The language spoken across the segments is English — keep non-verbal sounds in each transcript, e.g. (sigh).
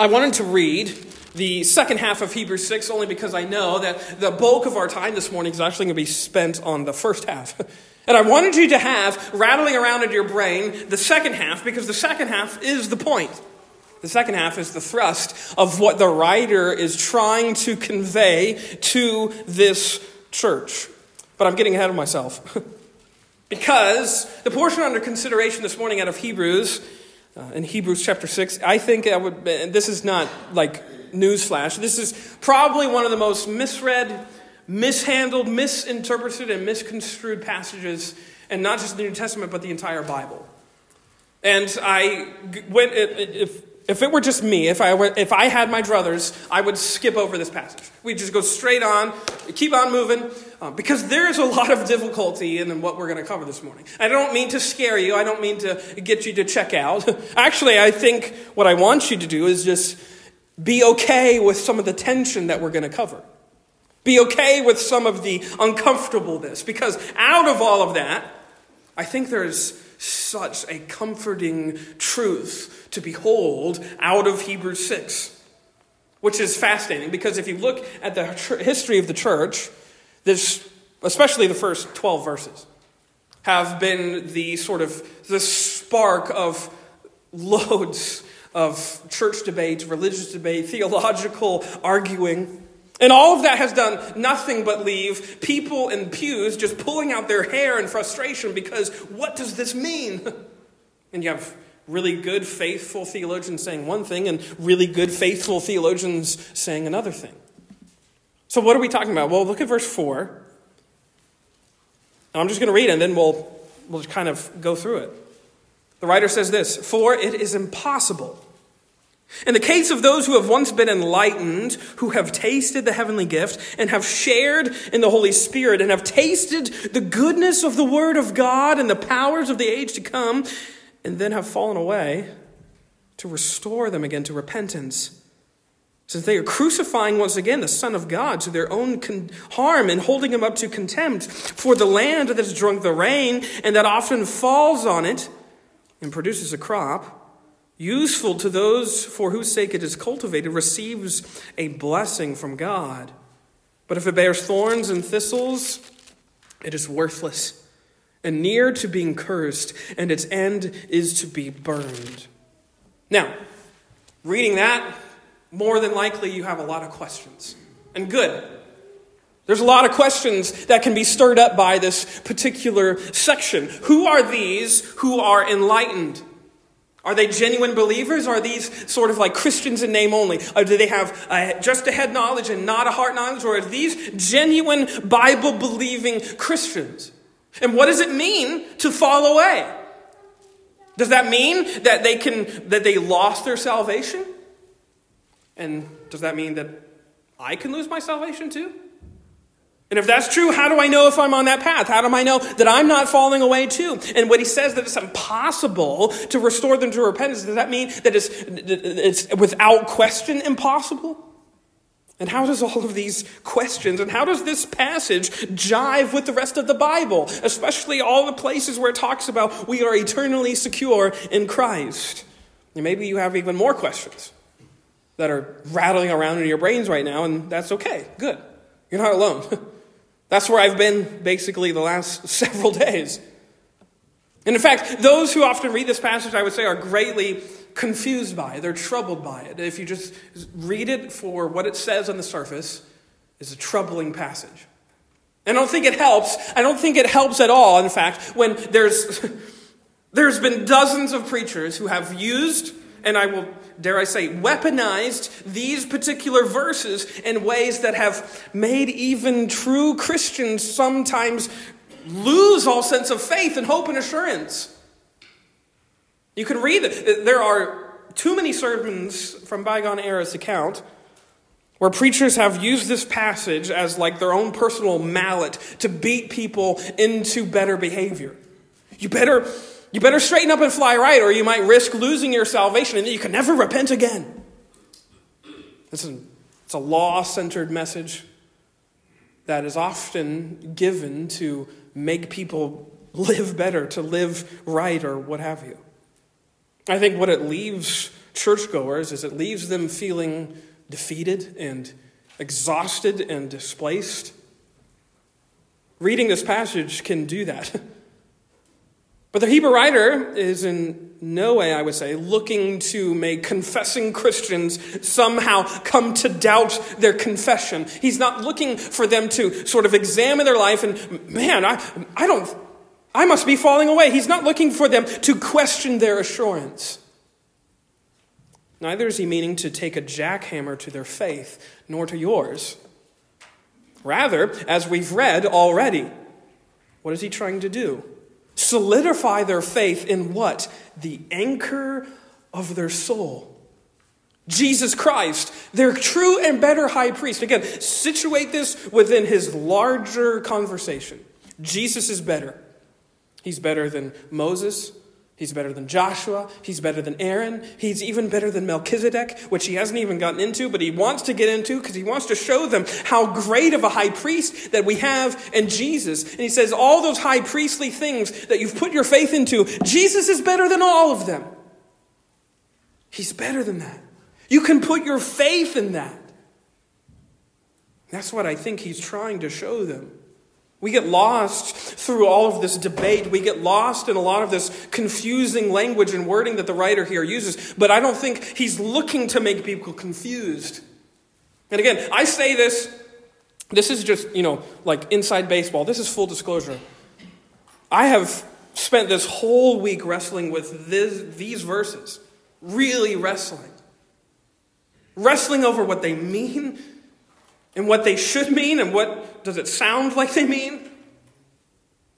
I wanted to read the second half of Hebrews 6 only because I know that the bulk of our time this morning is actually going to be spent on the first half. (laughs) And I wanted you to have rattling around in your brain the second half because the second half is the point. The second half is the thrust of what the writer is trying to convey to this church. But I'm getting ahead of myself. (laughs) because the portion under consideration this morning out of Hebrews, uh, in Hebrews chapter 6, I think I would, this is not like newsflash. This is probably one of the most misread mishandled, misinterpreted, and misconstrued passages, and not just the New Testament, but the entire Bible. And I went, if, if it were just me, if I, were, if I had my druthers, I would skip over this passage. We'd just go straight on, keep on moving, uh, because there is a lot of difficulty in what we're going to cover this morning. I don't mean to scare you, I don't mean to get you to check out. (laughs) Actually, I think what I want you to do is just be okay with some of the tension that we're going to cover. Be okay with some of the uncomfortableness because out of all of that, I think there's such a comforting truth to behold out of Hebrews 6, which is fascinating because if you look at the history of the church, this, especially the first 12 verses, have been the sort of the spark of loads of church debate, religious debate, theological arguing. And all of that has done nothing but leave people in pews just pulling out their hair in frustration because what does this mean? (laughs) And you have really good, faithful theologians saying one thing and really good, faithful theologians saying another thing. So, what are we talking about? Well, look at verse 4. And I'm just going to read it and then we'll, we'll kind of go through it. The writer says this For it is impossible in the case of those who have once been enlightened, who have tasted the heavenly gift, and have shared in the Holy Spirit, and have tasted the goodness of the Word of God and the powers of the age to come, and then have fallen away, to restore them again to repentance. Since they are crucifying once again the Son of God to their own con- harm and holding him up to contempt for the land that has drunk the rain and that often falls on it and produces a crop useful to those for whose sake it is cultivated, receives a blessing from God. But if it bears thorns and thistles, it is worthless and near to being cursed, and its end is to be burned. Now, reading that, more than likely you have a lot of questions. And good. There's a lot of questions that can be stirred up by this particular section. Who are these who are enlightened? Are they genuine believers? Are these sort of like Christians in name only? Or do they have uh, just a head knowledge and not a heart knowledge? Or are these genuine Bible believing Christians? And what does it mean to fall away? Does that mean that they can that they lost their salvation? And does that mean that I can lose my salvation too? And if that's true, how do I know if I'm on that path? How do I know that I'm not falling away too? And when he says that it's impossible to restore them to repentance, does that mean that it's, it's without question impossible? And how does all of these questions and how does this passage jive with the rest of the Bible, especially all the places where it talks about we are eternally secure in Christ? And maybe you have even more questions that are rattling around in your brains right now, and that's okay. Good. You're not alone. (laughs) That's where I've been basically the last (laughs) several days. And in fact, those who often read this passage, I would say, are greatly confused by it. They're troubled by it. If you just read it for what it says on the surface, it's a troubling passage. And I don't think it helps. I don't think it helps at all, in fact, when there's, (laughs) there's been dozens of preachers who have used, and I will dare I say, weaponized these particular verses in ways that have made even true Christians sometimes lose all sense of faith and hope and assurance. You can read it. There are too many sermons from bygone eras to count where preachers have used this passage as like their own personal mallet to beat people into better behavior. You better you better straighten up and fly right, or you might risk losing your salvation and then you can never repent again. It's a, it's a law centered message that is often given to make people live better, to live right, or what have you. I think what it leaves churchgoers is it leaves them feeling defeated and exhausted and displaced. Reading this passage can do that. (laughs) But the Hebrew writer is in no way, I would say, looking to make confessing Christians somehow come to doubt their confession. He's not looking for them to sort of examine their life and, man, I, I don't, I must be falling away. He's not looking for them to question their assurance. Neither is he meaning to take a jackhammer to their faith, nor to yours. Rather, as we've read already, what is he trying to do? Solidify their faith in what? The anchor of their soul. Jesus Christ, their true and better high priest. Again, situate this within his larger conversation. Jesus is better. He's better than Moses. He's better than Joshua. He's better than Aaron. He's even better than Melchizedek, which he hasn't even gotten into, but he wants to get into because he wants to show them how great of a high priest that we have in Jesus. And he says, all those high priestly things that you've put your faith into, Jesus is better than all of them. He's better than that. You can put your faith in that. That's what I think he's trying to show them. We get lost through all of this debate. We get lost in a lot of this confusing language and wording that the writer here uses. But I don't think he's looking to make people confused. And again, I say this, this is just, you know, like inside baseball. This is full disclosure. I have spent this whole week wrestling with this, these verses, really wrestling. Wrestling over what they mean and what they should mean and what does it sound like they mean.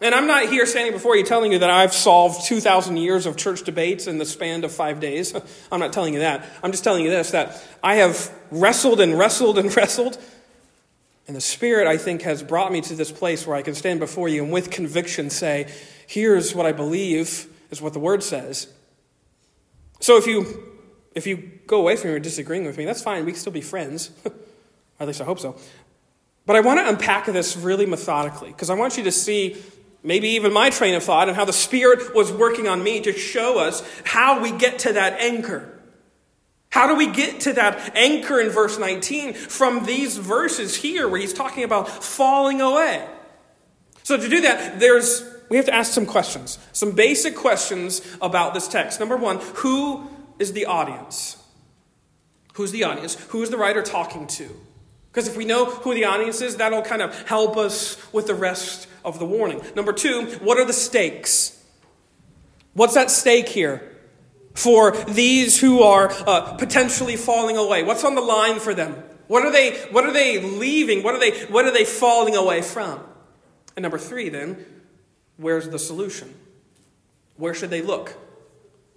And I'm not here standing before you telling you that I've solved 2,000 years of church debates in the span of five days. (laughs) I'm not telling you that. I'm just telling you this that I have wrestled and wrestled and (laughs) wrestled. And the Spirit, I think, has brought me to this place where I can stand before you and with conviction say, here's what I believe is what the Word says. So if you, if you go away from here disagreeing with me, that's fine. We can still be friends. (laughs) At least I hope so. But I want to unpack this really methodically because I want you to see maybe even my train of thought and how the Spirit was working on me to show us how we get to that anchor. How do we get to that anchor in verse 19 from these verses here where he's talking about falling away? So to do that, there's we have to ask some questions, some basic questions about this text. Number one, who is the audience? Who's the audience? Who is the writer talking to? Because if we know who the audience is, that'll kind of help us with the rest of the warning. Number two, what are the stakes? What's at stake here for these who are uh, potentially falling away? What's on the line for them? What are they, what are they leaving? What are they, what are they falling away from? And number three, then, where's the solution? Where should they look?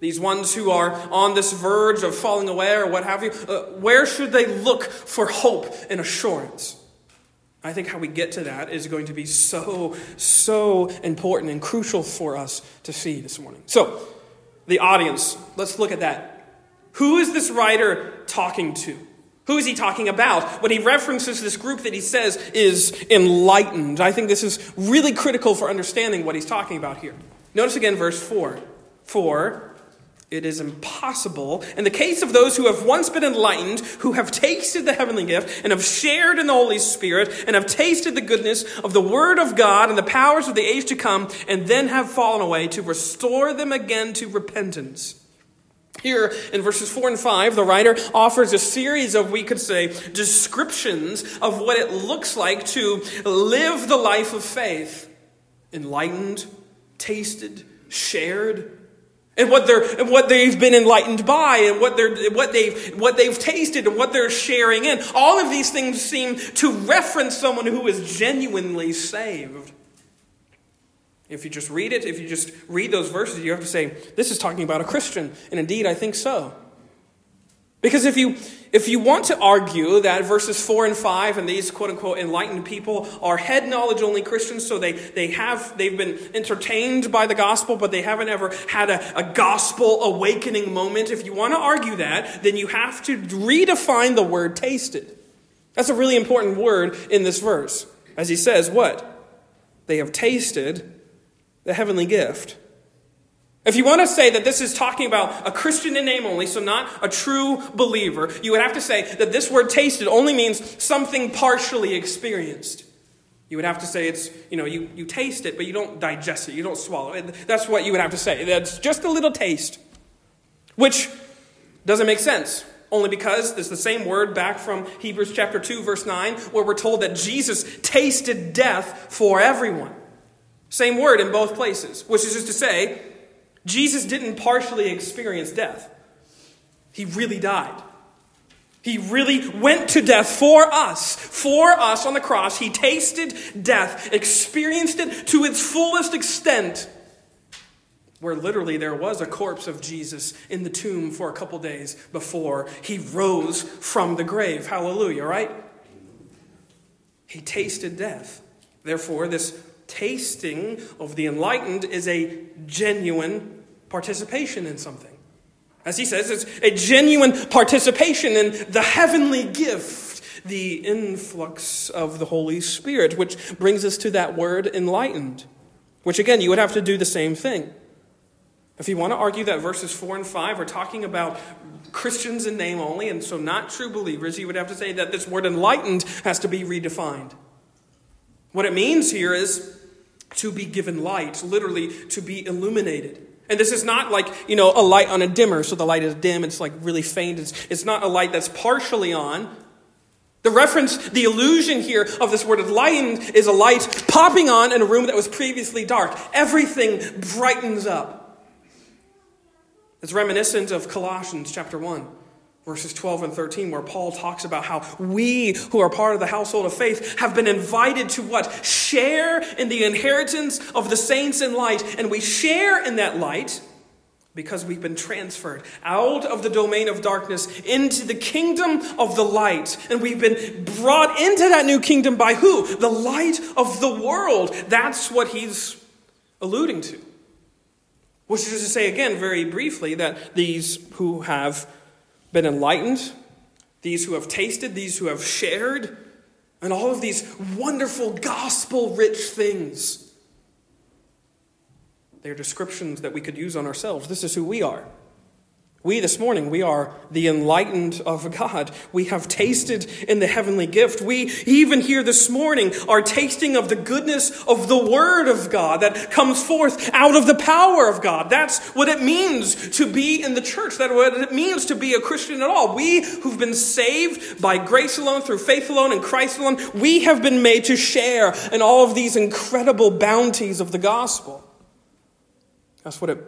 These ones who are on this verge of falling away or what have you, uh, where should they look for hope and assurance? I think how we get to that is going to be so, so important and crucial for us to see this morning. So, the audience, let's look at that. Who is this writer talking to? Who is he talking about when he references this group that he says is enlightened? I think this is really critical for understanding what he's talking about here. Notice again verse 4. For it is impossible. In the case of those who have once been enlightened, who have tasted the heavenly gift, and have shared in the Holy Spirit, and have tasted the goodness of the Word of God and the powers of the age to come, and then have fallen away, to restore them again to repentance. Here in verses 4 and 5, the writer offers a series of, we could say, descriptions of what it looks like to live the life of faith. Enlightened, tasted, shared, and what they're and what they've been enlightened by and what they're what they've what they've tasted and what they're sharing in. All of these things seem to reference someone who is genuinely saved. If you just read it if you just read those verses you have to say this is talking about a christian. And indeed i think so. Because if you, if you want to argue that verses 4 and 5 and these quote unquote enlightened people are head knowledge only Christians, so they, they have, they've been entertained by the gospel, but they haven't ever had a, a gospel awakening moment. If you want to argue that, then you have to redefine the word tasted. That's a really important word in this verse. As he says, what? They have tasted the heavenly gift. If you want to say that this is talking about a Christian in name only, so not a true believer, you would have to say that this word tasted only means something partially experienced. You would have to say it's, you know, you, you taste it, but you don't digest it, you don't swallow it. That's what you would have to say. That's just a little taste. Which doesn't make sense. Only because there's the same word back from Hebrews chapter 2, verse 9, where we're told that Jesus tasted death for everyone. Same word in both places, which is just to say, Jesus didn't partially experience death. He really died. He really went to death for us. For us on the cross. He tasted death, experienced it to its fullest extent, where literally there was a corpse of Jesus in the tomb for a couple days before he rose from the grave. Hallelujah, right? He tasted death. Therefore, this tasting of the enlightened is a genuine participation in something. As he says, it's a genuine participation in the heavenly gift, the influx of the Holy Spirit, which brings us to that word enlightened, which again, you would have to do the same thing. If you want to argue that verses 4 and 5 are talking about Christians in name only, and so not true believers, you would have to say that this word enlightened has to be redefined. What it means here is to be given light, literally to be illuminated. And this is not like, you know, a light on a dimmer, so the light is dim, it's like really faint. It's, it's not a light that's partially on. The reference, the illusion here of this word enlightened is a light popping on in a room that was previously dark. Everything brightens up. It's reminiscent of Colossians chapter 1 verses 12 and 13, where Paul talks about how we who are part of the household of faith have been invited to what? Share in the inheritance of the saints in light. And we share in that light because we've been transferred out of the domain of darkness into the kingdom of the light. And we've been brought into that new kingdom by who? The light of the world. That's what he's alluding to. Which is to say, again, very briefly, that these who have been enlightened, these who have tasted, these who have shared, and all of these wonderful gospel rich things. They're descriptions that we could use on ourselves. This is who we are. We this morning, we are the enlightened of God. We have tasted in the heavenly gift. We even here this morning are tasting of the goodness of the Word of God that comes forth out of the power of God. That's what it means to be in the church. That's what it means to be a Christian at all. We who've been saved by grace alone, through faith alone, in Christ alone, we have been made to share in all of these incredible bounties of the gospel. That's what it,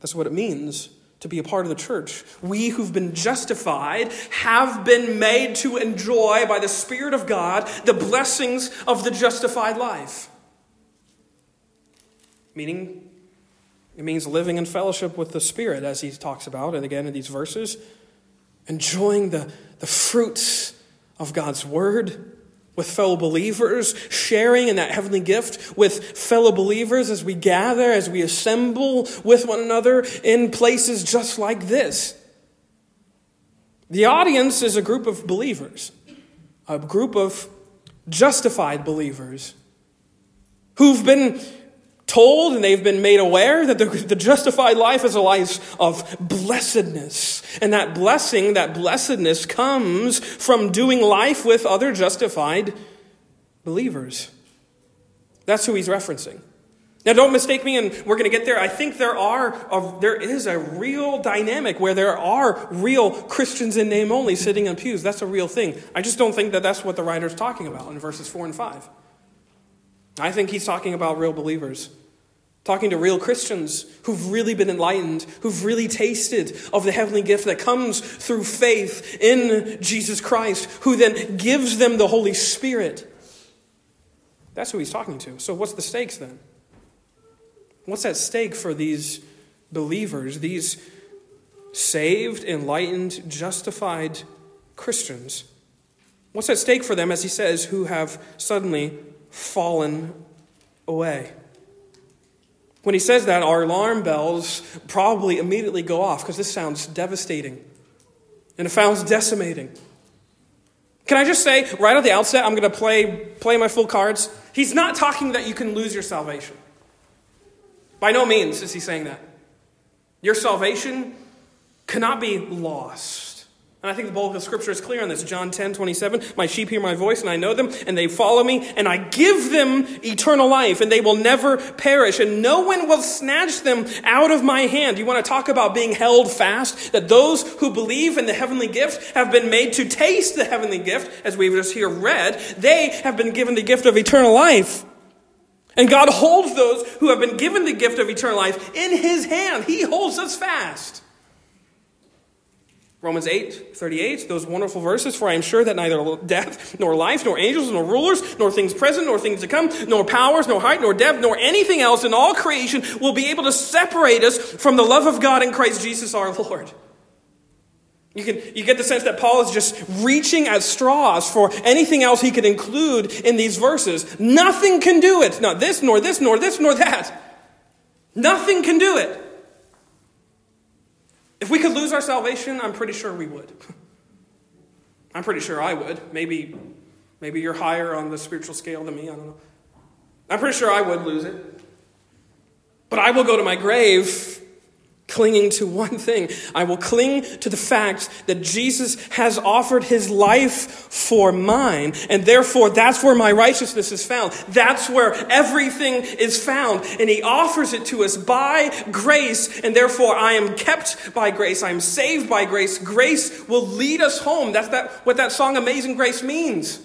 that's what it means to be a part of the church. We who've been justified have been made to enjoy by the Spirit of God the blessings of the justified life. Meaning, it means living in fellowship with the Spirit, as he talks about, and again in these verses, enjoying the, the fruits of God's Word with fellow believers, sharing in that heavenly gift with fellow believers as we gather, as we assemble with one another in places just like this. The audience is a group of believers, a group of justified believers who've been told and they've been made aware that the, the, justified life is a life of blessedness. And that blessing, that blessedness comes from doing life with other justified believers. That's who he's referencing. Now, don't mistake me, and we're going to get there. I think there are, a, there is a real dynamic where there are real Christians in name only sitting in pews. That's a real thing. I just don't think that that's what the writer's talking about in verses 4 and 5. I think he's talking about real believers, talking to real Christians who've really been enlightened, who've really tasted of the heavenly gift that comes through faith in Jesus Christ, who then gives them the Holy Spirit. That's who he's talking to. So, what's the stakes then? What's at stake for these believers, these saved, enlightened, justified Christians? What's at stake for them, as he says, who have suddenly fallen away. When he says that, our alarm bells probably immediately go off because this sounds devastating and it sounds decimating. Can I just say right at the outset, I'm going to play, play my full cards? He's not talking that you can lose your salvation. By no means is he saying that. Your salvation cannot be lost. And I think the bulk of Scripture is clear on this. John 10, 27. My sheep hear my voice, and I know them, and they follow me, and I give them eternal life, and they will never perish, and no one will snatch them out of my hand. You want to talk about being held fast? That those who believe in the heavenly gift have been made to taste the heavenly gift, as we've just here read. They have been given the gift of eternal life. And God holds those who have been given the gift of eternal life in his hand. He holds us fast. Romans 8, 38, those wonderful verses, for I am sure that neither death, nor life, nor angels, nor rulers, nor things present, nor things to come, nor powers, nor height, nor depth, nor anything else in all creation will be able to separate us from the love of God in Christ Jesus our Lord. You, can, you get the sense that Paul is just reaching at straws for anything else he could include in these verses. Nothing can do it. Not this, nor this, nor this, nor that. Nothing can do it. If we could lose our salvation, I'm pretty sure we would. I'm pretty sure I would. Maybe, maybe you're higher on the spiritual scale than me. I don't know. I'm pretty sure I would lose it. But I will go to my grave clinging to one thing. I will cling to the fact that Jesus has offered his life for mine, and therefore that's where my righteousness is found. That's where everything is found, and he offers it to us by grace, and therefore I am kept by grace. I am saved by grace. Grace will lead us home. That's that, what that song Amazing Grace means.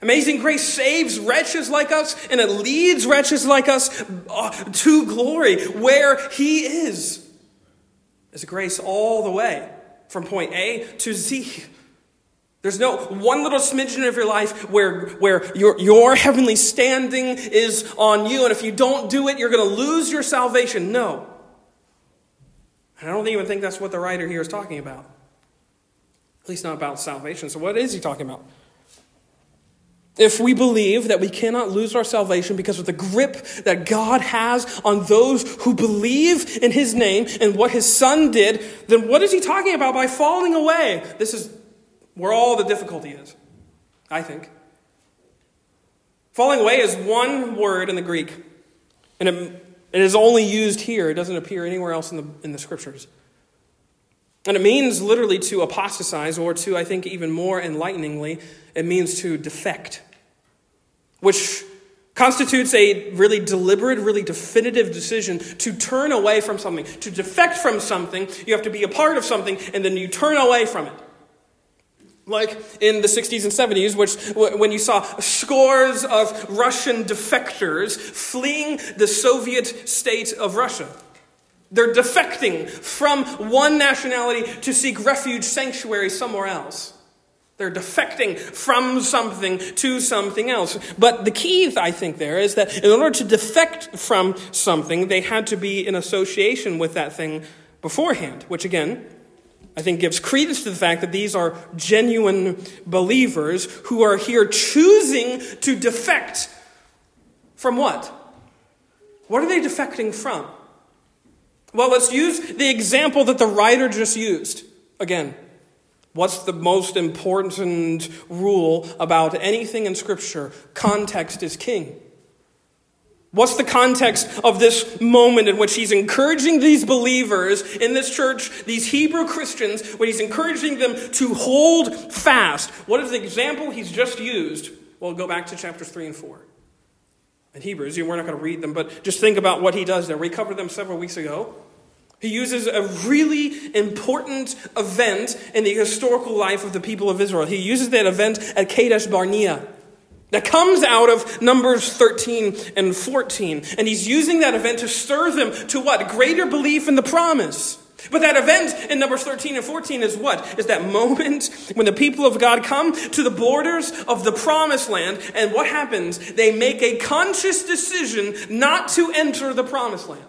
Amazing grace saves wretches like us, and it leads wretches like us uh, to glory where He is. It's grace all the way from point A to Z. There's no one little smidgen of your life where, where your, your heavenly standing is on you, and if you don't do it, you're going to lose your salvation. No. I don't even think that's what the writer here is talking about. At least not about salvation. So, what is he talking about? If we believe that we cannot lose our salvation because of the grip that God has on those who believe in His name and what His Son did, then what is He talking about by falling away? This is where all the difficulty is, I think. Falling away is one word in the Greek, and it, it is only used here. It doesn't appear anywhere else in the, in the Scriptures. And it means literally to apostatize, or to, I think, even more enlighteningly, it means to defect which constitutes a really deliberate, really definitive decision to turn away from something. To defect from something, you have to be a part of something, and then you turn away from it. Like in the 60s and 70s, which when you saw scores of Russian defectors fleeing the Soviet state of Russia. They're defecting from one nationality to seek refuge, sanctuary somewhere else. They're defecting from something to something else. But the key, I think, there is that in order to defect from something, they had to be in association with that thing beforehand, which again, I think gives credence to the fact that these are genuine believers who are here choosing to defect from what? What are they defecting from? Well, let's use the example that the writer just used. Again, What's the most important rule about anything in Scripture? Context is king. What's the context of this moment in which he's encouraging these believers in this church, these Hebrew Christians, when he's encouraging them to hold fast? What is the example he's just used? Well, go back to chapters 3 and 4. In Hebrews, we're not going to read them, but just think about what he does there. We covered them several weeks ago. He uses a really important event in the historical life of the people of Israel. He uses that event at Kadesh Barnea. That comes out of Numbers 13 and 14. And he's using that event to stir them to what? Greater belief in the promise. But that event in Numbers 13 and 14 is what? Is that moment when the people of God come to the borders of the promised land, and what happens? They make a conscious decision not to enter the promised land.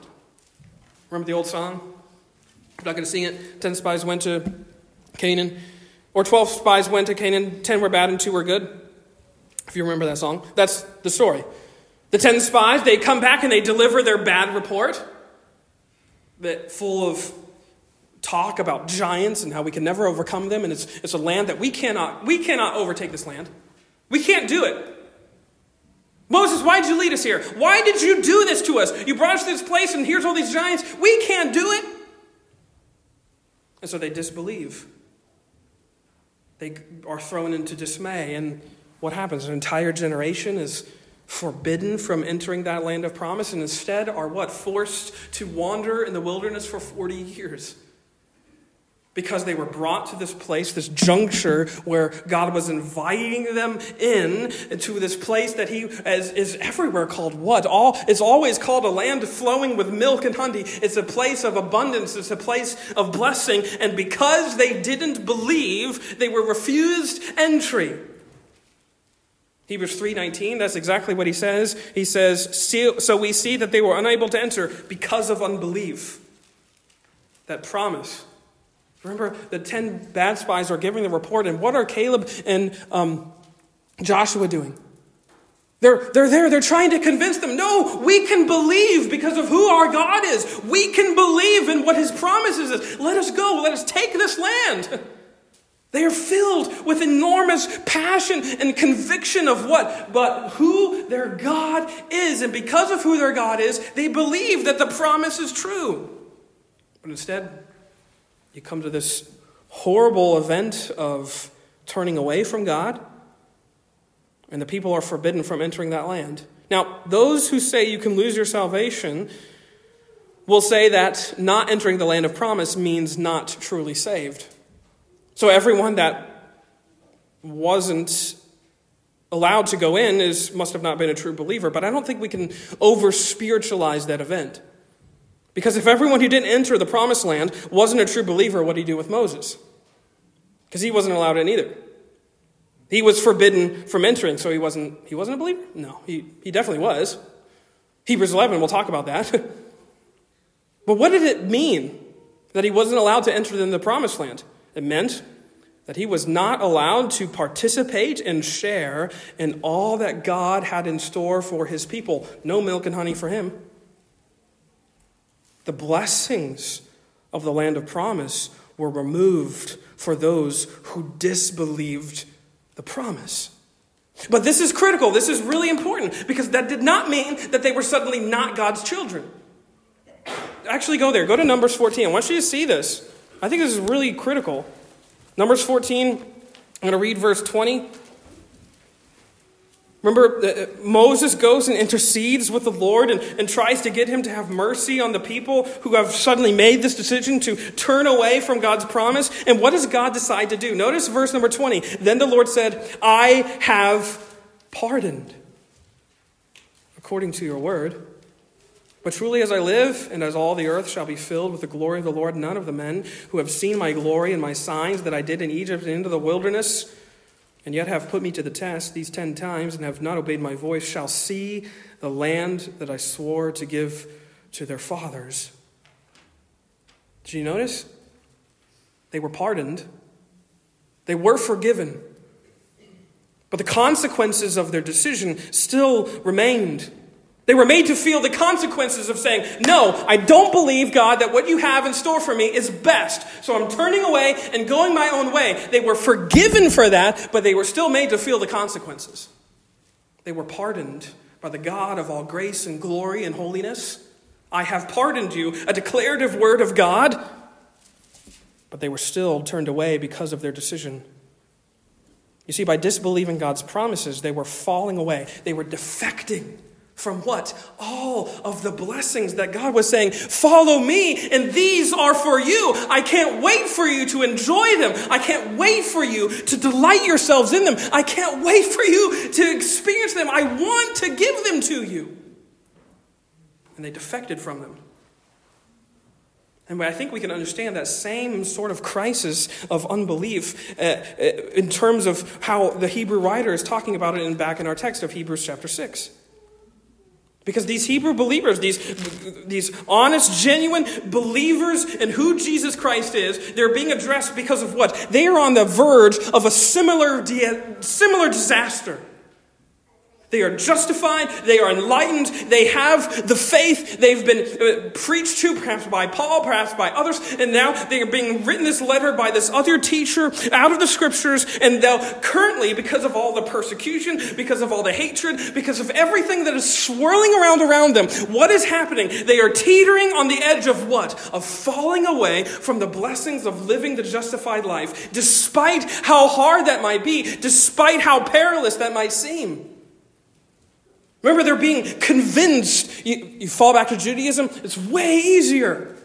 Remember the old song? I'm not going to sing it. Ten spies went to Canaan. Or 12 spies went to Canaan. Ten were bad and two were good. If you remember that song, that's the story. The ten spies, they come back and they deliver their bad report that full of talk about giants and how we can never overcome them and it's, it's a land that we cannot we cannot overtake this land we can't do it Moses, why did you lead us here? Why did you do this to us? You brought us to this place and here's all these giants. We can't do it. And so they disbelieve. They are thrown into dismay. And what happens? An entire generation is forbidden from entering that land of promise and instead are what? Forced to wander in the wilderness for 40 years because they were brought to this place, this juncture where God was inviting them in to this place that He is, is everywhere called what? All it's always called a land flowing with milk and honey. It's a place of abundance. It's a place of blessing. And because they didn't believe, they were refused entry. Hebrews 3:19 that's exactly what he says. He says, "So we see that they were unable to enter because of unbelief." That promise Remember, the 10 bad spies are giving the report, and what are Caleb and um, Joshua doing? They're, they're there, they're trying to convince them no, we can believe because of who our God is. We can believe in what his promises is. Let us go, let us take this land. (laughs) They are filled with enormous passion and conviction of what? But who their God is. And because of who their God is, they believe that the promise is true. But instead, you come to this horrible event of turning away from God, and the people are forbidden from entering that land. Now, those who say you can lose your salvation will say that not entering the land of promise means not truly saved. So, everyone that wasn't allowed to go in is, must have not been a true believer, but I don't think we can over spiritualize that event. Because if everyone who didn't enter the promised land wasn't a true believer, what did he do with Moses? Because he wasn't allowed in either. He was forbidden from entering, so he wasn't, he wasn't a believer? No, he, he definitely was. Hebrews 11, we'll talk about that. (laughs) but what did it mean that he wasn't allowed to enter in the promised land? It meant that he was not allowed to participate and share in all that God had in store for his people. No milk and honey for him. The blessings of the land of promise were removed for those who disbelieved the promise. But this is critical. This is really important because that did not mean that they were suddenly not God's children. Actually, go there. Go to Numbers 14. I want you to see this. I think this is really critical. Numbers 14, I'm going to read verse 20. Remember, uh, uh, Moses goes and intercedes with the Lord and, and tries to get him to have mercy on the people who have suddenly made this decision to turn away from God's promise. And what does God decide to do? Notice verse number 20. Then the Lord said, I have pardoned according to your word. But truly, as I live, and as all the earth shall be filled with the glory of the Lord, none of the men who have seen my glory and my signs that I did in Egypt and into the wilderness, and yet have put me to the test these ten times and have not obeyed my voice, shall see the land that I swore to give to their fathers. Did you notice? They were pardoned, they were forgiven. But the consequences of their decision still remained. They were made to feel the consequences of saying, No, I don't believe, God, that what you have in store for me is best. So I'm turning away and going my own way. They were forgiven for that, but they were still made to feel the consequences. They were pardoned by the God of all grace and glory and holiness. I have pardoned you, a declarative word of God. But they were still turned away because of their decision. You see, by disbelieving God's promises, they were falling away, they were defecting from what? All of the blessings that God was saying, follow me, and these are for you. I can't wait for you to enjoy them. I can't wait for you to delight yourselves in them. I can't wait for you to experience them. I want to give them to you. And they defected from them. And I think we can understand that same sort of crisis of unbelief uh, uh, in terms of how the Hebrew writer is talking about it in, back in our text of Hebrews chapter 6. Because these Hebrew believers, these, these honest, genuine believers in who Jesus Christ is, they're being addressed because of what? They are on the verge of a similar, similar disaster. They are justified. They are enlightened. They have the faith. They've been uh, preached to, perhaps by Paul, perhaps by others. And now they are being written this letter by this other teacher out of the scriptures. And they'll currently, because of all the persecution, because of all the hatred, because of everything that is swirling around around them, what is happening? They are teetering on the edge of what? Of falling away from the blessings of living the justified life, despite how hard that might be, despite how perilous that might seem. Remember, they're being convinced. You, you fall back to Judaism, it's way easier.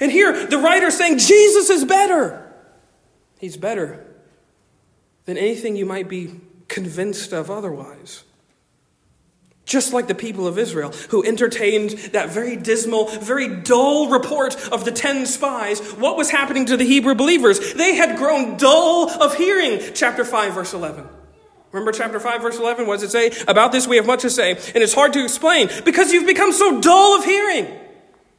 And here, the writer's saying Jesus is better. He's better than anything you might be convinced of otherwise. Just like the people of Israel, who entertained that very dismal, very dull report of the ten spies, what was happening to the Hebrew believers? They had grown dull of hearing, chapter 5, verse 11. Remember chapter 5, verse 11? What does it say? About this we have much to say, and it's hard to explain because you've become so dull of hearing.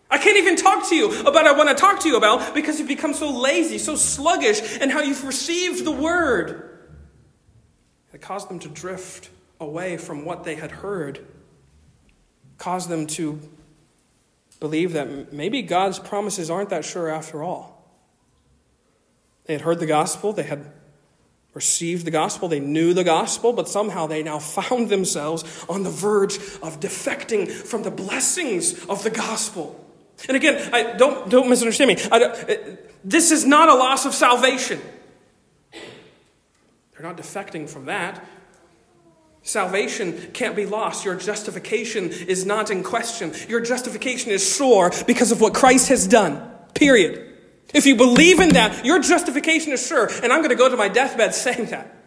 I can't even talk to you about I want to talk to you about because you've become so lazy, so sluggish, and how you've received the word. It caused them to drift away from what they had heard, caused them to believe that maybe God's promises aren't that sure after all. They had heard the gospel, they had received the gospel, they knew the gospel, but somehow they now found themselves on the verge of defecting from the blessings of the gospel. And again, I, don't, don't misunderstand me. I, this is not a loss of salvation. They're not defecting from that. Salvation can't be lost. Your justification is not in question. Your justification is sure because of what Christ has done. Period. If you believe in that, your justification is sure. And I'm going to go to my deathbed saying that.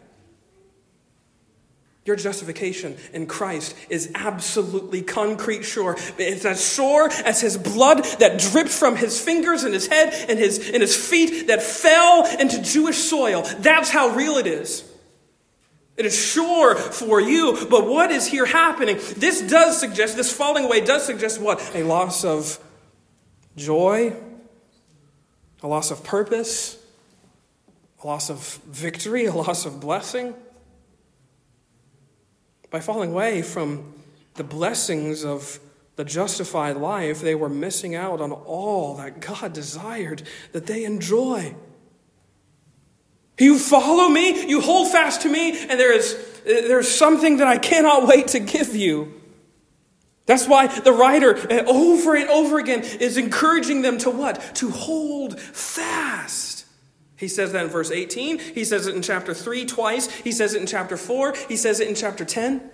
Your justification in Christ is absolutely concrete sure. It's as sure as his blood that dripped from his fingers and his head and his, and his feet that fell into Jewish soil. That's how real it is. It is sure for you, but what is here happening? This does suggest, this falling away does suggest what? A loss of joy, a loss of purpose, a loss of victory, a loss of blessing. By falling away from the blessings of the justified life, they were missing out on all that God desired that they enjoy. You follow me, you hold fast to me, and there is there's something that I cannot wait to give you. That's why the writer uh, over and over again is encouraging them to what? To hold fast. He says that in verse 18. He says it in chapter 3 twice. He says it in chapter 4. He says it in chapter 10.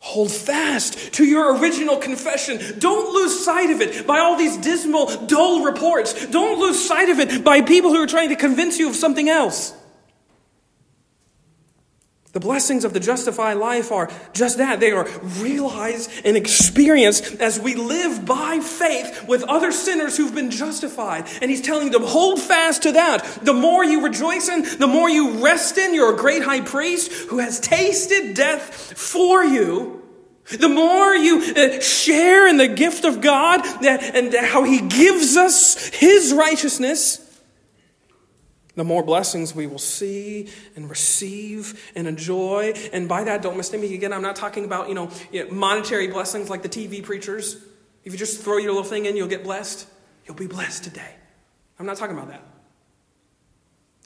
Hold fast to your original confession. Don't lose sight of it by all these dismal, dull reports. Don't lose sight of it by people who are trying to convince you of something else. The blessings of the justified life are just that. They are realized and experienced as we live by faith with other sinners who've been justified. And he's telling them, hold fast to that. The more you rejoice in, the more you rest in, you're a great high priest who has tasted death for you. The more you uh, share in the gift of God and how he gives us his righteousness, the more blessings we will see and receive and enjoy. And by that, don't mistake me again, I'm not talking about, you know, monetary blessings like the TV preachers. If you just throw your little thing in, you'll get blessed. You'll be blessed today. I'm not talking about that.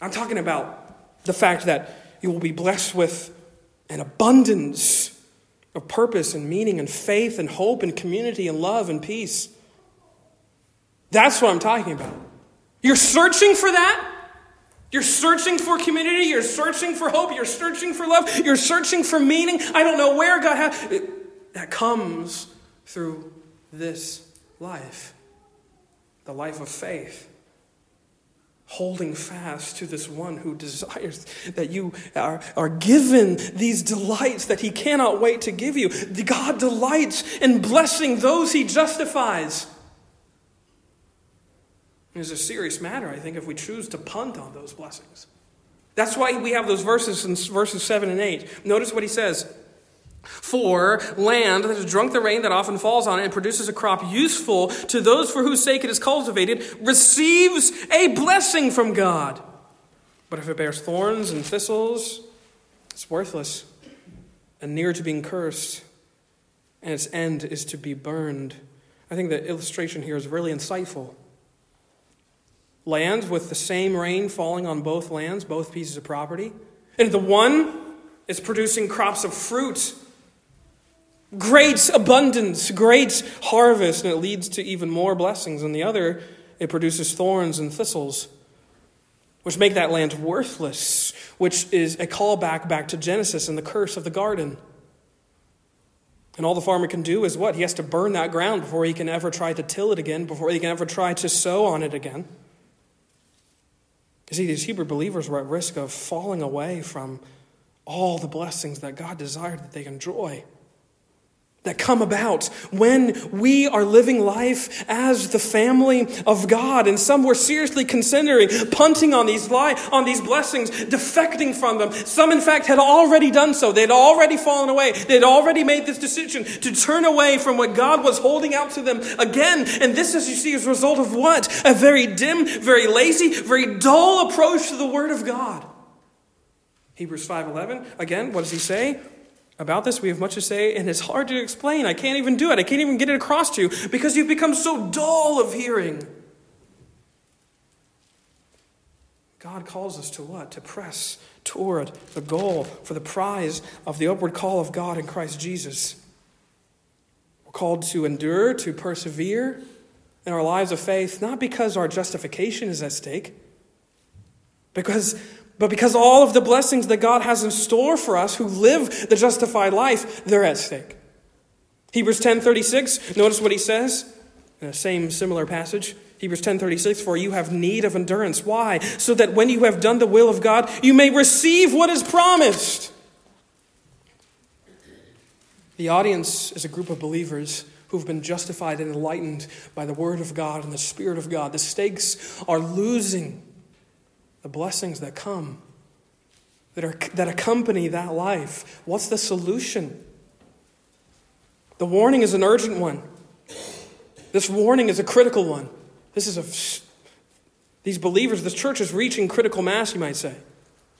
I'm talking about the fact that you will be blessed with an abundance of purpose and meaning and faith and hope and community and love and peace. That's what I'm talking about. You're searching for that? You're searching for community. You're searching for hope. You're searching for love. You're searching for meaning. I don't know where God has. That comes through this life the life of faith. Holding fast to this one who desires that you are, are given these delights that he cannot wait to give you. God delights in blessing those he justifies. It's a serious matter, I think, if we choose to punt on those blessings. That's why we have those verses in verses 7 and 8. Notice what he says. For land that has drunk the rain that often falls on it and produces a crop useful to those for whose sake it is cultivated receives a blessing from God. But if it bears thorns and thistles, it's worthless. and near to being cursed, and its end is to be burned. I think the illustration here is really insightful. Lands with the same rain falling on both lands, both pieces of property. And the one is producing crops of fruit, great abundance, great harvest, and it leads to even more blessings. And the other, it produces thorns and thistles, which make that land worthless, which is a callback back to Genesis and the curse of the garden. And all the farmer can do is what? He has to burn that ground before he can ever try to till it again, before he can ever try to sow on it again. You see, these Hebrew believers were at risk of falling away from all the blessings that God desired that they enjoy that come about when we are living life as the family of God. And some were seriously considering punting on these on these blessings, defecting from them. Some, in fact, had already done so. They had already fallen away. They had already made this decision to turn away from what God was holding out to them again. And this, as you see, is a result of what? A very dim, very lazy, very dull approach to the Word of God. Hebrews 5:11 again what does he say about this, we have much to say, and it's hard to explain. I can't even do it. I can't even get it across to you because you've become so dull of hearing. God calls us to what? To press toward the goal for the prize of the upward call of God in Christ Jesus. We're called to endure, to persevere in our lives of faith, not because our justification is at stake, because but because all of the blessings that God has in store for us who live the justified life, they're at stake. Hebrews 10:36, notice what he says in the same similar passage. Hebrews 10:36 for you have need of endurance. Why? So that when you have done the will of God, you may receive what is promised. The audience is a group of believers who've been justified and enlightened by the word of God and the spirit of God. The stakes are losing the blessings that come, that, are, that accompany that life. What's the solution? The warning is an urgent one. This warning is a critical one. This is a, these believers, this church is reaching critical mass, you might say.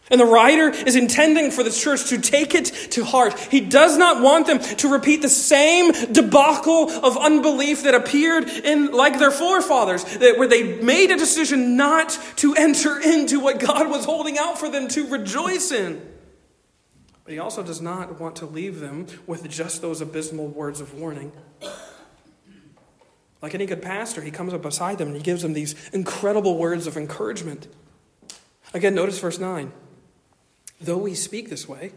And the writer is intending for the church to take it to heart. He does not want them to repeat the same debacle of unbelief that appeared in, like their forefathers, that, where they made a decision not to enter into what God was holding out for them to rejoice in. But he also does not want to leave them with just those abysmal words of warning. Like any good pastor, he comes up beside them and he gives them these incredible words of encouragement. Again, notice verse 9. Though we speak this way,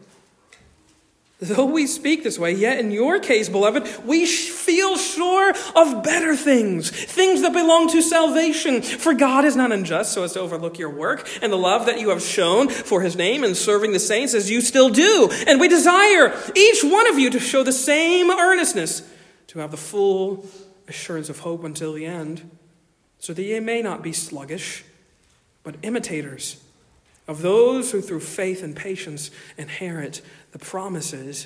though we speak this way, yet in your case, beloved, we feel sure of better things, things that belong to salvation. For God is not unjust so as to overlook your work and the love that you have shown for his name and serving the saints as you still do. And we desire each one of you to show the same earnestness, to have the full assurance of hope until the end, so that ye may not be sluggish, but imitators of those who through faith and patience inherit the promises.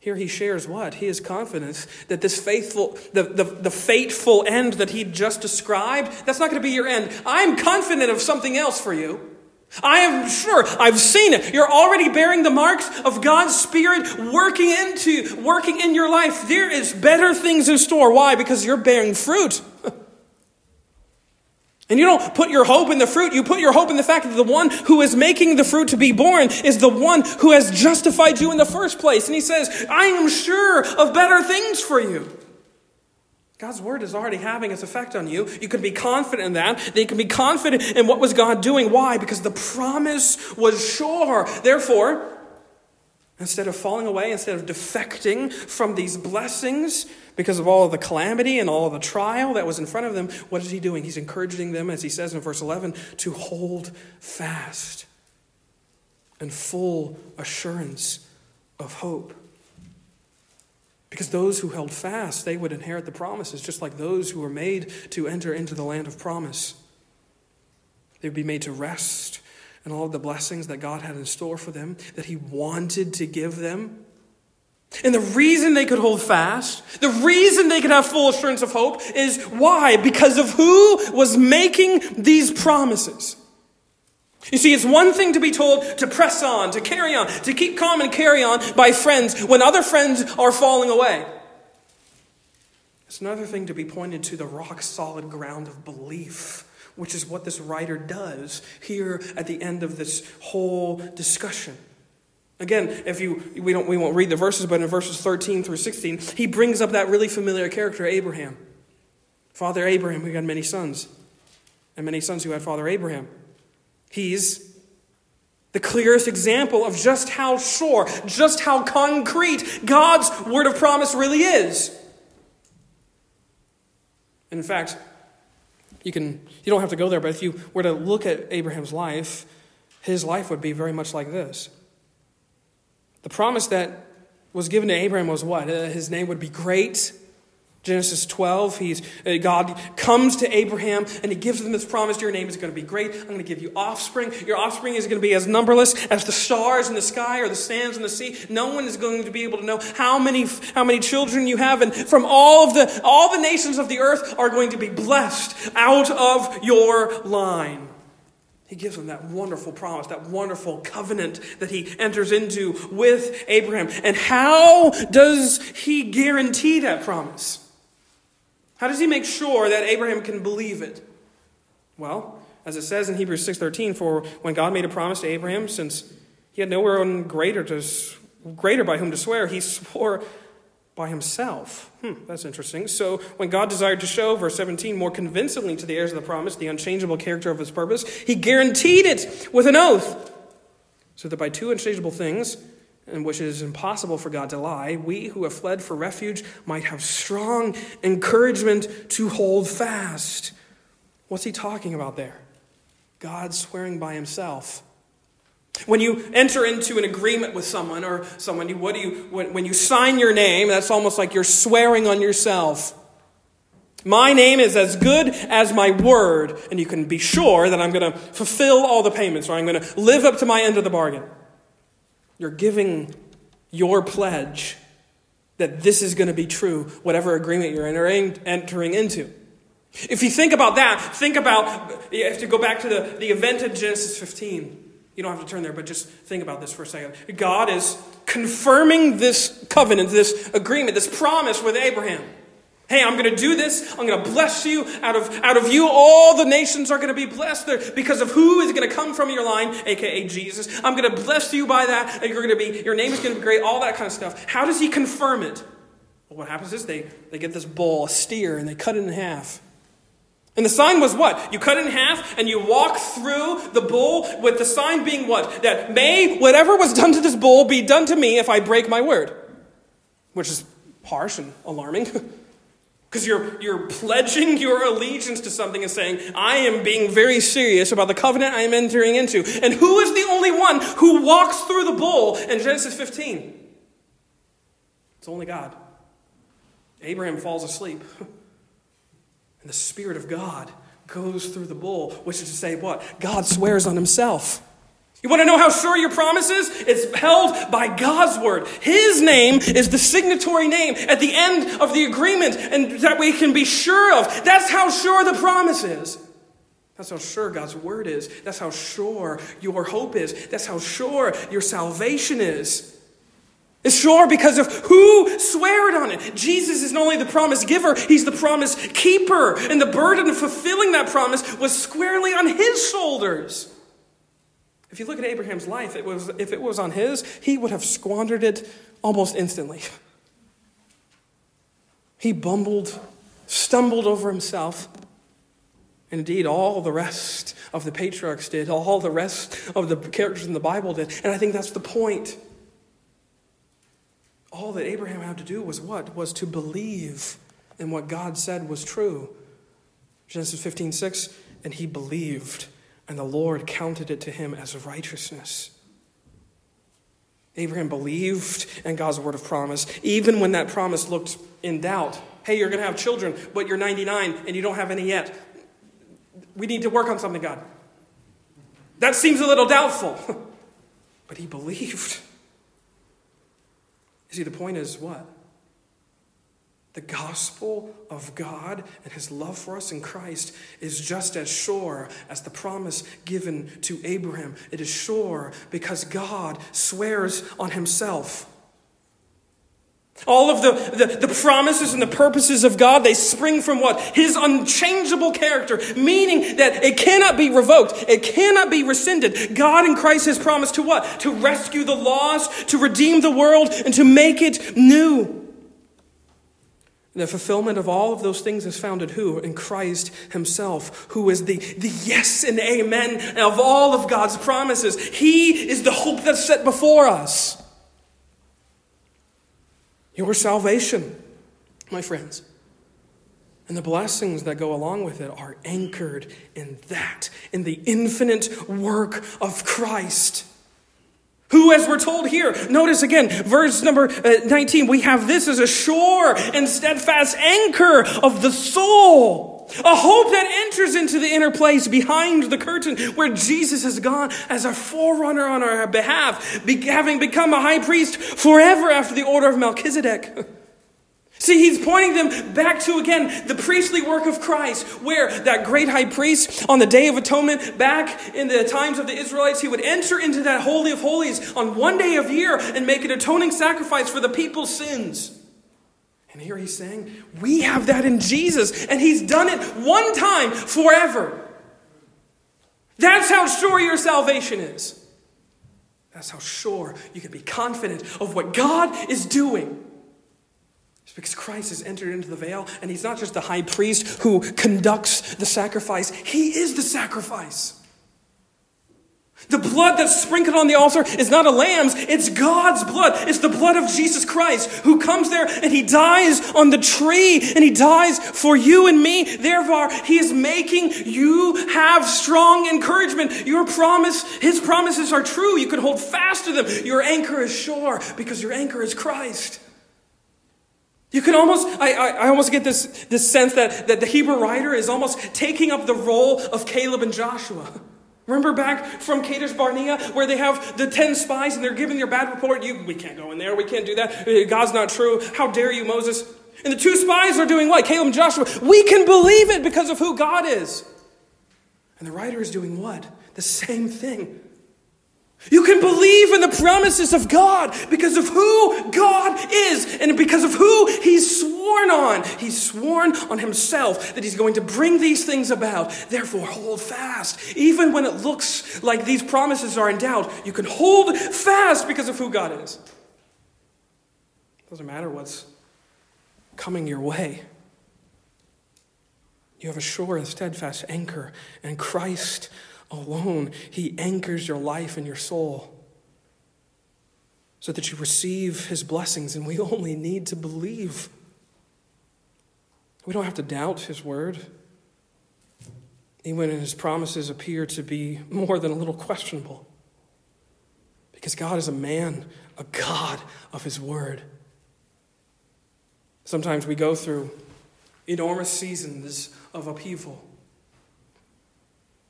Here he shares what? He is confident that this faithful, the, the, the fateful end that he just described, that's not going to be your end. I'm confident of something else for you. I am sure, I've seen it. You're already bearing the marks of God's Spirit working into, working in your life. There is better things in store. Why? Because you're bearing fruit. (laughs) And you don't put your hope in the fruit, you put your hope in the fact that the one who is making the fruit to be born is the one who has justified you in the first place. And he says, I am sure of better things for you. God's word is already having its effect on you. You can be confident in that. They can be confident in what was God doing. Why? Because the promise was sure. Therefore, Instead of falling away, instead of defecting from these blessings because of all of the calamity and all of the trial that was in front of them, what is he doing? He's encouraging them, as he says in verse 11, to hold fast and full assurance of hope. Because those who held fast, they would inherit the promises, just like those who were made to enter into the land of promise. They would be made to rest and all of the blessings that God had in store for them, that He wanted to give them. And the reason they could hold fast, the reason they could have full assurance of hope is why? Because of who was making these promises. You see, it's one thing to be told to press on, to carry on, to keep calm and carry on by friends when other friends are falling away. It's another thing to be pointed to the rock solid ground of belief, which is what this writer does here at the end of this whole discussion. Again, if you we don't we won't read the verses, but in verses 13 through 16, he brings up that really familiar character, Abraham. Father Abraham, who had many sons, and many sons who had Father Abraham. He's the clearest example of just how sure, just how concrete God's word of promise really is. And in fact, you can you don't have to go there, but if you were to look at Abraham's life, his life would be very much like this. The promise that was given to Abraham was what? Uh, his name would be great. Genesis 12, he's, uh, God comes to Abraham and he gives him this promise Your name is going to be great. I'm going to give you offspring. Your offspring is going to be as numberless as the stars in the sky or the sands in the sea. No one is going to be able to know how many, how many children you have. And from all of the, all the nations of the earth are going to be blessed out of your line. He gives them that wonderful promise, that wonderful covenant that he enters into with Abraham. And how does he guarantee that promise? How does he make sure that Abraham can believe it? Well, as it says in Hebrews 6:13, for when God made a promise to Abraham, since he had no one greater to greater by whom to swear, he swore by himself. Hmm, that's interesting. So, when God desired to show, verse 17, more convincingly to the heirs of the promise the unchangeable character of his purpose, he guaranteed it with an oath, so that by two unchangeable things, in which it is impossible for God to lie, we who have fled for refuge might have strong encouragement to hold fast. What's he talking about there? God swearing by himself. When you enter into an agreement with someone or someone, what do you, when, when you sign your name, that's almost like you're swearing on yourself. My name is as good as my word, and you can be sure that I'm going to fulfill all the payments or I'm going to live up to my end of the bargain. You're giving your pledge that this is going to be true, whatever agreement you're entering, entering into. If you think about that, think about, if you have to go back to the, the event in Genesis 15. You don't have to turn there, but just think about this for a second. God is confirming this covenant, this agreement, this promise with Abraham. Hey, I'm going to do this. I'm going to bless you. Out of, out of you, all the nations are going to be blessed there because of who is going to come from your line, aka Jesus. I'm going to bless you by that. You're going to be, your name is going to be great, all that kind of stuff. How does he confirm it? Well, what happens is they, they get this bull, a steer, and they cut it in half. And the sign was what? You cut in half and you walk through the bull with the sign being what? That may whatever was done to this bull be done to me if I break my word. Which is harsh and alarming. (laughs) Because you're, you're pledging your allegiance to something and saying, I am being very serious about the covenant I am entering into. And who is the only one who walks through the bull in Genesis 15? It's only God. Abraham falls asleep. (laughs) And the Spirit of God goes through the bull, which is to say, what? God swears on himself. You want to know how sure your promise is? It's held by God's word. His name is the signatory name at the end of the agreement, and that we can be sure of. That's how sure the promise is. That's how sure God's word is. That's how sure your hope is. That's how sure your salvation is. It's sure because of who swore it on it. Jesus is not only the promise giver, he's the promise keeper. And the burden of fulfilling that promise was squarely on his shoulders. If you look at Abraham's life, it was, if it was on his, he would have squandered it almost instantly. (laughs) He bumbled, stumbled over himself. Indeed, all the rest of the patriarchs did, all the rest of the characters in the Bible did. And I think that's the point all that Abraham had to do was what? Was to believe in what God said was true. Genesis 15, 6, and he believed, and the Lord counted it to him as righteousness. Abraham believed in God's word of promise, even when that promise looked in doubt. Hey, you're going to have children, but you're 99 and you don't have any yet. We need to work on something, God. That seems a little doubtful. (laughs) but he believed. You see, the point is what? the gospel of God and his love for us in Christ is just as sure as the promise given to Abraham. It is sure because God swears on himself. All of the, the, the, promises and the purposes of God, they spring from what? His unchangeable character, meaning that it cannot be revoked. It cannot be rescinded. God in Christ has promised to what? To rescue the lost, to redeem the world, and to make it new. The fulfillment of all of those things is found in who? In Christ Himself, who is the, the yes and amen of all of God's promises. He is the hope that's set before us. Your salvation, my friends, and the blessings that go along with it are anchored in that, in the infinite work of Christ. Who, as we're told here, notice again, verse number uh, 19, we have this as a sure and steadfast anchor of the soul. A hope that enters into the inner place behind the curtain where Jesus has gone as a forerunner on our behalf, having become a high priest forever after the order of Melchizedek. (laughs) See, he's pointing them back to again the priestly work of Christ, where that great high priest on the Day of Atonement, back in the times of the Israelites, he would enter into that Holy of Holies on one day of year and make an atoning sacrifice for the people's sins. And here he's saying, we have that in Jesus, and he's done it one time forever. That's how sure your salvation is. That's how sure you can be confident of what God is doing. It's because Christ has entered into the veil, and he's not just the high priest who conducts the sacrifice, he is the sacrifice. The blood that's sprinkled on the altar is not a lamb's, it's God's blood. It's the blood of Jesus Christ who comes there and he dies on the tree and he dies for you and me. Therefore, he is making you have strong encouragement. Your promise, his promises are true. You can hold fast to them. Your anchor is sure because your anchor is Christ. You can almost, I, I, I, almost get this, this sense that, that the Hebrew writer is almost taking up the role of Caleb and Joshua. Remember back from Kadesh Barnea where they have the 10 spies and they're giving their bad report? You, we can't go in there. We can't do that. Uh, God's not true. How dare you, Moses? And the two spies are doing what? Caleb and Joshua. We can believe it because of who God is. And the writer is doing what? The same thing. You can believe in the promises of God because of who God is and because of who He's sworn on. He's sworn on Himself that He's going to bring these things about. Therefore, hold fast. Even when it looks like these promises are in doubt, you can hold fast because of who God is. It doesn't matter what's coming your way. You have a sure and steadfast anchor, and Christ alone. He anchors your life and your soul so that you receive his blessings, and we (laughs) only need to believe. We don't have to doubt his word, even when his promises appear to be (laughs) more than a little questionable. Because God is a man, a God of his word. Sometimes we go through enormous seasons of upheaval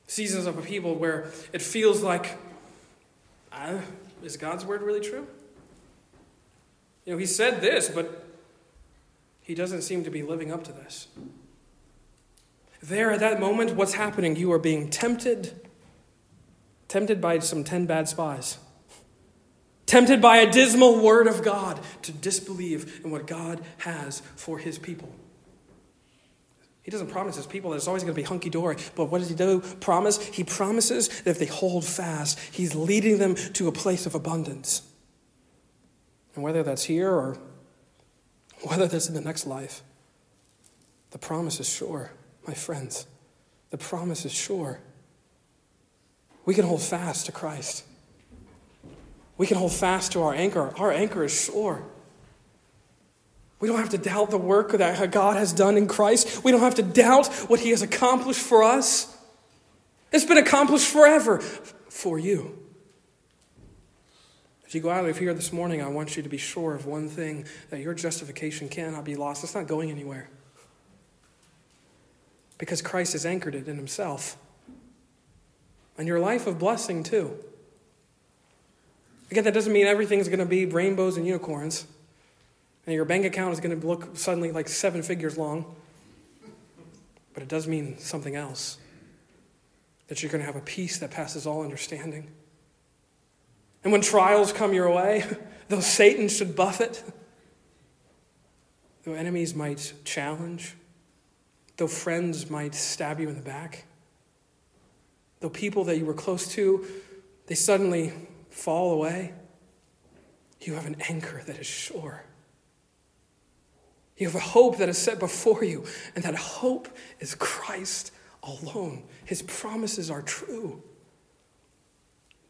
seasons of upheaval where it feels like, uh, is God's word really true? You know, he said this, but he doesn't seem to be living up to this. There, at that moment, what's happening? You are being tempted, tempted by some 10 bad spies, tempted by a dismal word of God to disbelieve in what God has for his people. He doesn't promise his people that it's always going to be hunky dory. But what does he do? Promise? He promises that if they hold fast, he's leading them to a place of abundance. And whether that's here or whether that's in the next life, the promise is sure, my friends. The promise is sure. We can hold fast to Christ. We can hold fast to our anchor. Our anchor is sure. We don't have to doubt the work that God has done in Christ. We don't have to doubt what He has accomplished for us. It's been accomplished forever for you. As you go out of here this morning, I want you to be sure of one thing that your justification cannot be lost. It's not going anywhere. Because Christ has anchored it in Himself. And your life of blessing, too. Again, that doesn't mean everything's going to be rainbows and unicorns. And your bank account is going to look suddenly like seven figures long. But it does mean something else that you're going to have a peace that passes all understanding. And when trials come your way, (laughs) though Satan should buffet, though enemies might challenge, though friends might stab you in the back, though people that you were close to, they suddenly fall away, you have an anchor that is sure. You have a hope that is set before you, and that hope is Christ alone. His promises are true.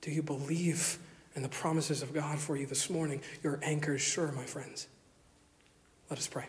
Do you believe in the promises of God for you this morning? Your anchor is sure, my friends. Let us pray.